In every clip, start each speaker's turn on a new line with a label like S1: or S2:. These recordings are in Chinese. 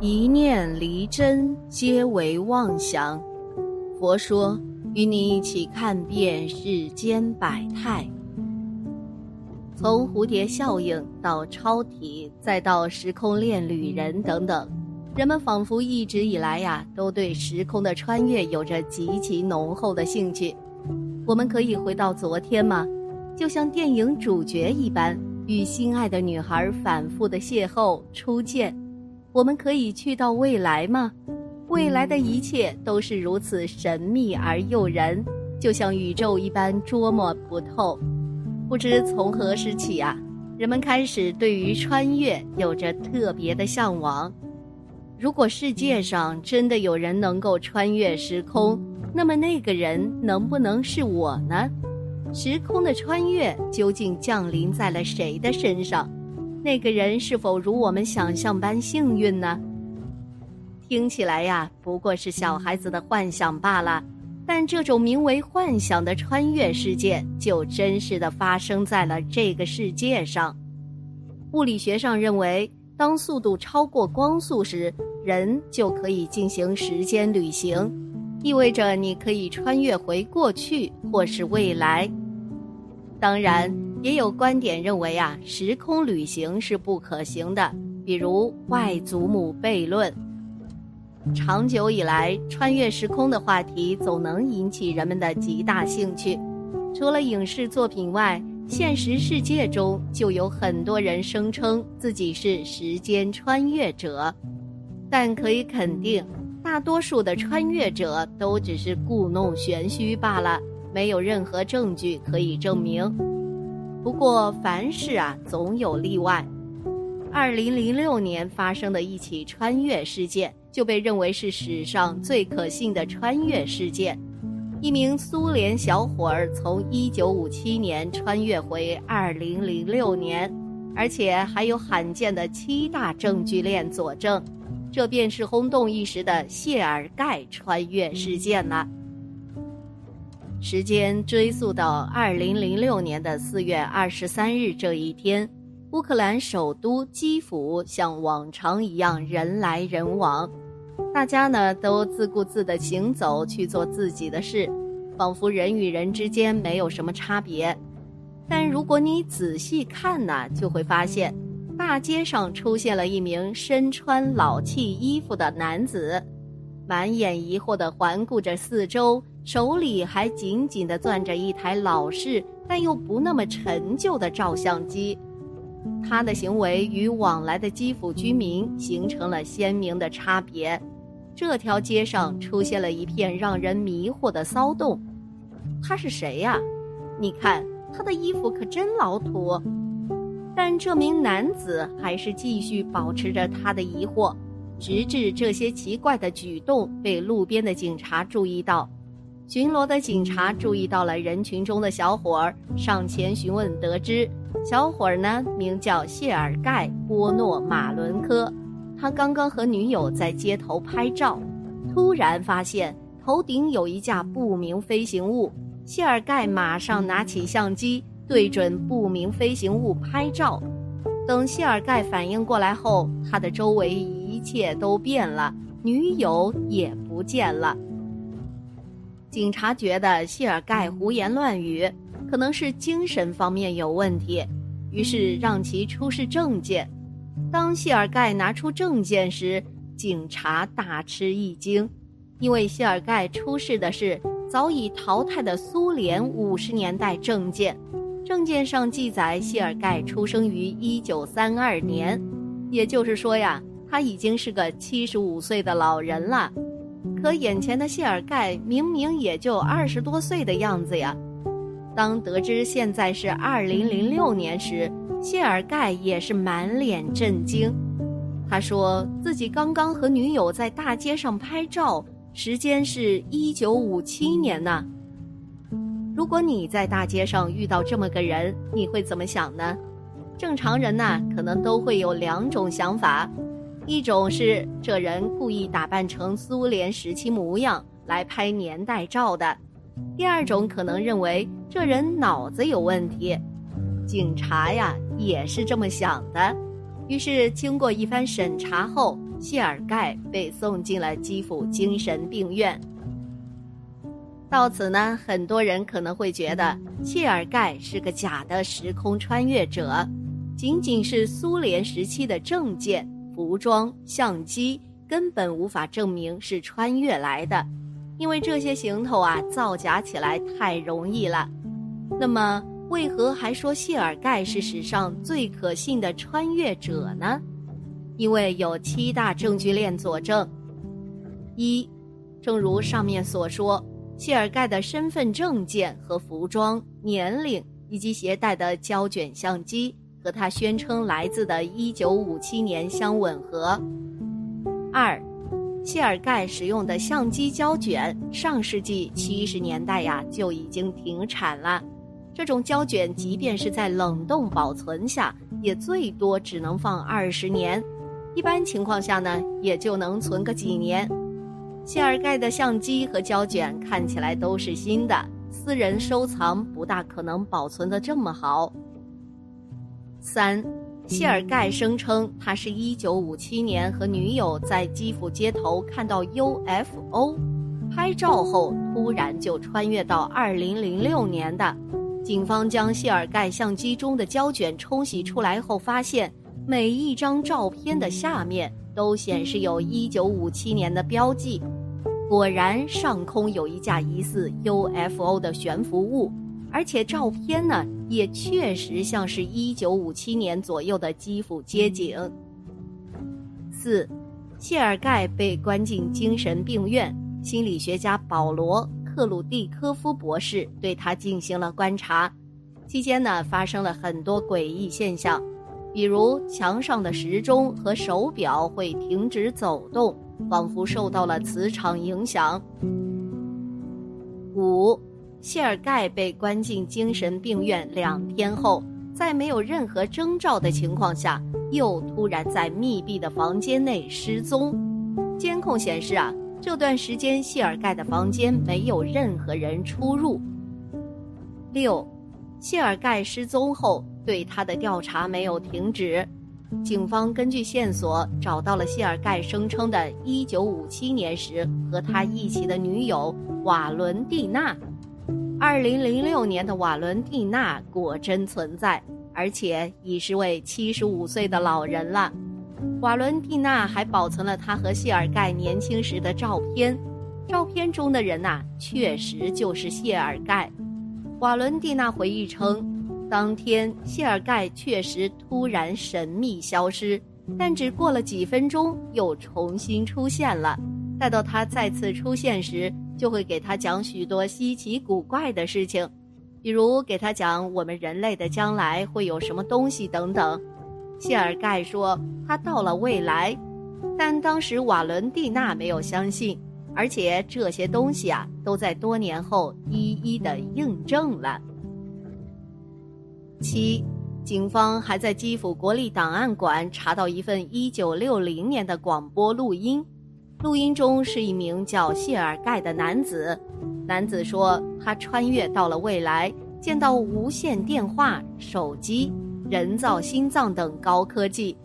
S1: 一念离真，皆为妄想。佛说，与你一起看遍世间百态。从蝴蝶效应到超体，再到时空恋旅人等等，人们仿佛一直以来呀，都对时空的穿越有着极其浓厚的兴趣。我们可以回到昨天吗？就像电影主角一般，与心爱的女孩反复的邂逅、初见。我们可以去到未来吗？未来的一切都是如此神秘而诱人，就像宇宙一般捉摸不透。不知从何时起啊，人们开始对于穿越有着特别的向往。如果世界上真的有人能够穿越时空，那么那个人能不能是我呢？时空的穿越究竟降临在了谁的身上？那个人是否如我们想象般幸运呢？听起来呀，不过是小孩子的幻想罢了。但这种名为幻想的穿越事件，就真实的发生在了这个世界上。物理学上认为，当速度超过光速时，人就可以进行时间旅行，意味着你可以穿越回过去或是未来。当然，也有观点认为啊，时空旅行是不可行的，比如外祖母悖论。长久以来，穿越时空的话题总能引起人们的极大兴趣。除了影视作品外，现实世界中就有很多人声称自己是时间穿越者。但可以肯定，大多数的穿越者都只是故弄玄虚罢了，没有任何证据可以证明。不过，凡事啊总有例外。二零零六年发生的一起穿越事件。就被认为是史上最可信的穿越事件。一名苏联小伙儿从1957年穿越回2006年，而且还有罕见的七大证据链佐证，这便是轰动一时的谢尔盖穿越事件了。时间追溯到2006年的4月23日这一天，乌克兰首都基辅像往常一样人来人往。大家呢都自顾自地行走去做自己的事，仿佛人与人之间没有什么差别。但如果你仔细看呢，就会发现，大街上出现了一名身穿老气衣服的男子，满眼疑惑地环顾着四周，手里还紧紧地攥着一台老式但又不那么陈旧的照相机。他的行为与往来的基辅居民形成了鲜明的差别。这条街上出现了一片让人迷惑的骚动，他是谁呀？你看他的衣服可真老土。但这名男子还是继续保持着他的疑惑，直至这些奇怪的举动被路边的警察注意到。巡逻的警察注意到了人群中的小伙儿，上前询问，得知小伙儿呢名叫谢尔盖·波诺马伦科。他刚刚和女友在街头拍照，突然发现头顶有一架不明飞行物。谢尔盖马上拿起相机，对准不明飞行物拍照。等谢尔盖反应过来后，他的周围一切都变了，女友也不见了。警察觉得谢尔盖胡言乱语，可能是精神方面有问题，于是让其出示证件。当谢尔盖拿出证件时，警察大吃一惊，因为谢尔盖出示的是早已淘汰的苏联五十年代证件，证件上记载谢尔盖出生于一九三二年，也就是说呀，他已经是个七十五岁的老人了。可眼前的谢尔盖明明也就二十多岁的样子呀。当得知现在是二零零六年时，谢尔盖也是满脸震惊，他说自己刚刚和女友在大街上拍照，时间是一九五七年呢。如果你在大街上遇到这么个人，你会怎么想呢？正常人呐，可能都会有两种想法：一种是这人故意打扮成苏联时期模样来拍年代照的；第二种可能认为这人脑子有问题。警察呀，也是这么想的。于是，经过一番审查后，谢尔盖被送进了基辅精神病院。到此呢，很多人可能会觉得谢尔盖是个假的时空穿越者，仅仅是苏联时期的证件、服装、相机，根本无法证明是穿越来的，因为这些行头啊，造假起来太容易了。那么，为何还说谢尔盖是史上最可信的穿越者呢？因为有七大证据链佐证。一，正如上面所说。谢尔盖的身份证件和服装、年龄以及携带的胶卷相机和他宣称来自的1957年相吻合。二，谢尔盖使用的相机胶卷，上世纪七十年代呀就已经停产了。这种胶卷即便是在冷冻保存下，也最多只能放二十年，一般情况下呢，也就能存个几年。谢尔盖的相机和胶卷看起来都是新的，私人收藏不大可能保存的这么好。三，谢尔盖声称他是一九五七年和女友在基辅街头看到 UFO，拍照后突然就穿越到二零零六年的。警方将谢尔盖相机中的胶卷冲洗出来后，发现每一张照片的下面都显示有一九五七年的标记。果然，上空有一架疑似 UFO 的悬浮物，而且照片呢也确实像是一九五七年左右的基辅街景。四，谢尔盖被关进精神病院，心理学家保罗·克鲁蒂科夫博士对他进行了观察，期间呢发生了很多诡异现象，比如墙上的时钟和手表会停止走动。仿佛受到了磁场影响。谢尔盖被关进精神病院两天后，在没有任何征兆的情况下，又突然在密闭的房间内失踪。监控显示啊，这段时间谢尔盖的房间没有任何人出入。六，谢尔盖失踪后，对他的调查没有停止。警方根据线索找到了谢尔盖声称的1957年时和他一起的女友瓦伦蒂娜。2006年的瓦伦蒂娜果真存在，而且已是位75岁的老人了。瓦伦蒂娜还保存了他和谢尔盖年轻时的照片，照片中的人呐，确实就是谢尔盖。瓦伦蒂娜回忆称。当天，谢尔盖确实突然神秘消失，但只过了几分钟又重新出现了。待到他再次出现时，就会给他讲许多稀奇古怪的事情，比如给他讲我们人类的将来会有什么东西等等。谢尔盖说他到了未来，但当时瓦伦蒂娜没有相信，而且这些东西啊都在多年后一一的印证了。七，警方还在基辅国立档案馆查到一份一九六零年的广播录音，录音中是一名叫谢尔盖的男子，男子说他穿越到了未来，见到无线电话、手机、人造心脏等高科技。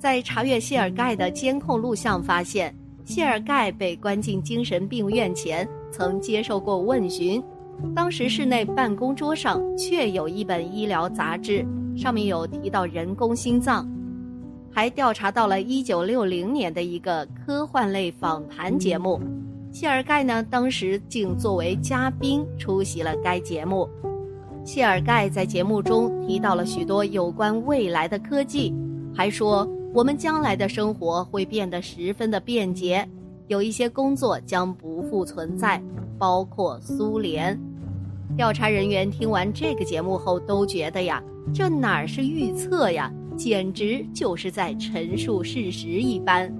S1: 在查阅谢尔盖的监控录像，发现谢尔盖被关进精神病院前曾接受过问询。当时室内办公桌上确有一本医疗杂志，上面有提到人工心脏，还调查到了1960年的一个科幻类访谈节目，谢尔盖呢当时竟作为嘉宾出席了该节目。谢尔盖在节目中提到了许多有关未来的科技，还说我们将来的生活会变得十分的便捷，有一些工作将不复存在，包括苏联。调查人员听完这个节目后，都觉得呀，这哪是预测呀，简直就是在陈述事实一般。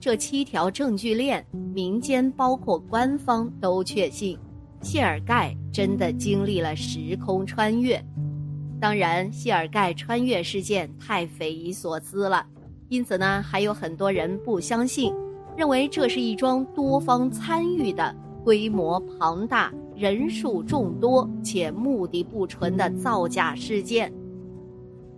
S1: 这七条证据链，民间包括官方都确信，谢尔盖真的经历了时空穿越。当然，谢尔盖穿越事件太匪夷所思了，因此呢，还有很多人不相信，认为这是一桩多方参与的、规模庞大、人数众多且目的不纯的造假事件。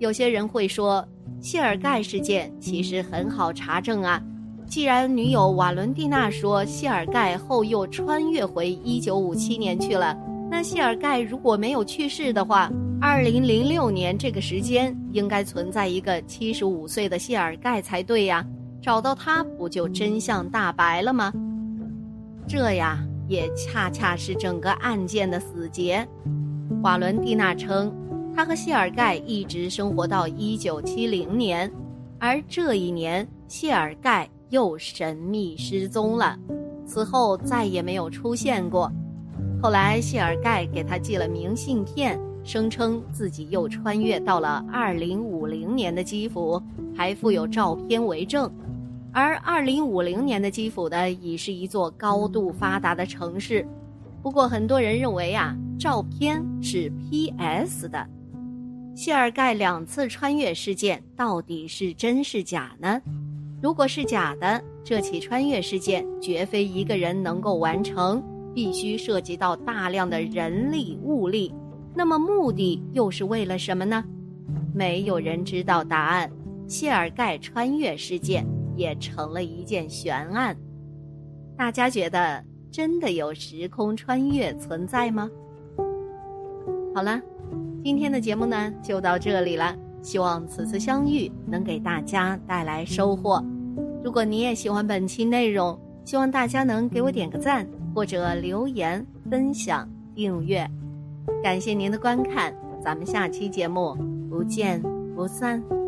S1: 有些人会说，谢尔盖事件其实很好查证啊。既然女友瓦伦蒂娜说谢尔盖后又穿越回一九五七年去了，那谢尔盖如果没有去世的话，二零零六年这个时间应该存在一个七十五岁的谢尔盖才对呀，找到他不就真相大白了吗？这呀也恰恰是整个案件的死结。瓦伦蒂娜称，他和谢尔盖一直生活到一九七零年，而这一年谢尔盖。又神秘失踪了，此后再也没有出现过。后来谢尔盖给他寄了明信片，声称自己又穿越到了二零五零年的基辅，还附有照片为证。而二零五零年的基辅呢，已是一座高度发达的城市。不过很多人认为啊，照片是 P.S. 的。谢尔盖两次穿越事件到底是真是假呢？如果是假的，这起穿越事件绝非一个人能够完成，必须涉及到大量的人力物力。那么目的又是为了什么呢？没有人知道答案。谢尔盖穿越事件也成了一件悬案。大家觉得真的有时空穿越存在吗？好了，今天的节目呢就到这里了。希望此次相遇能给大家带来收获。如果你也喜欢本期内容，希望大家能给我点个赞，或者留言、分享、订阅。感谢您的观看，咱们下期节目不见不散。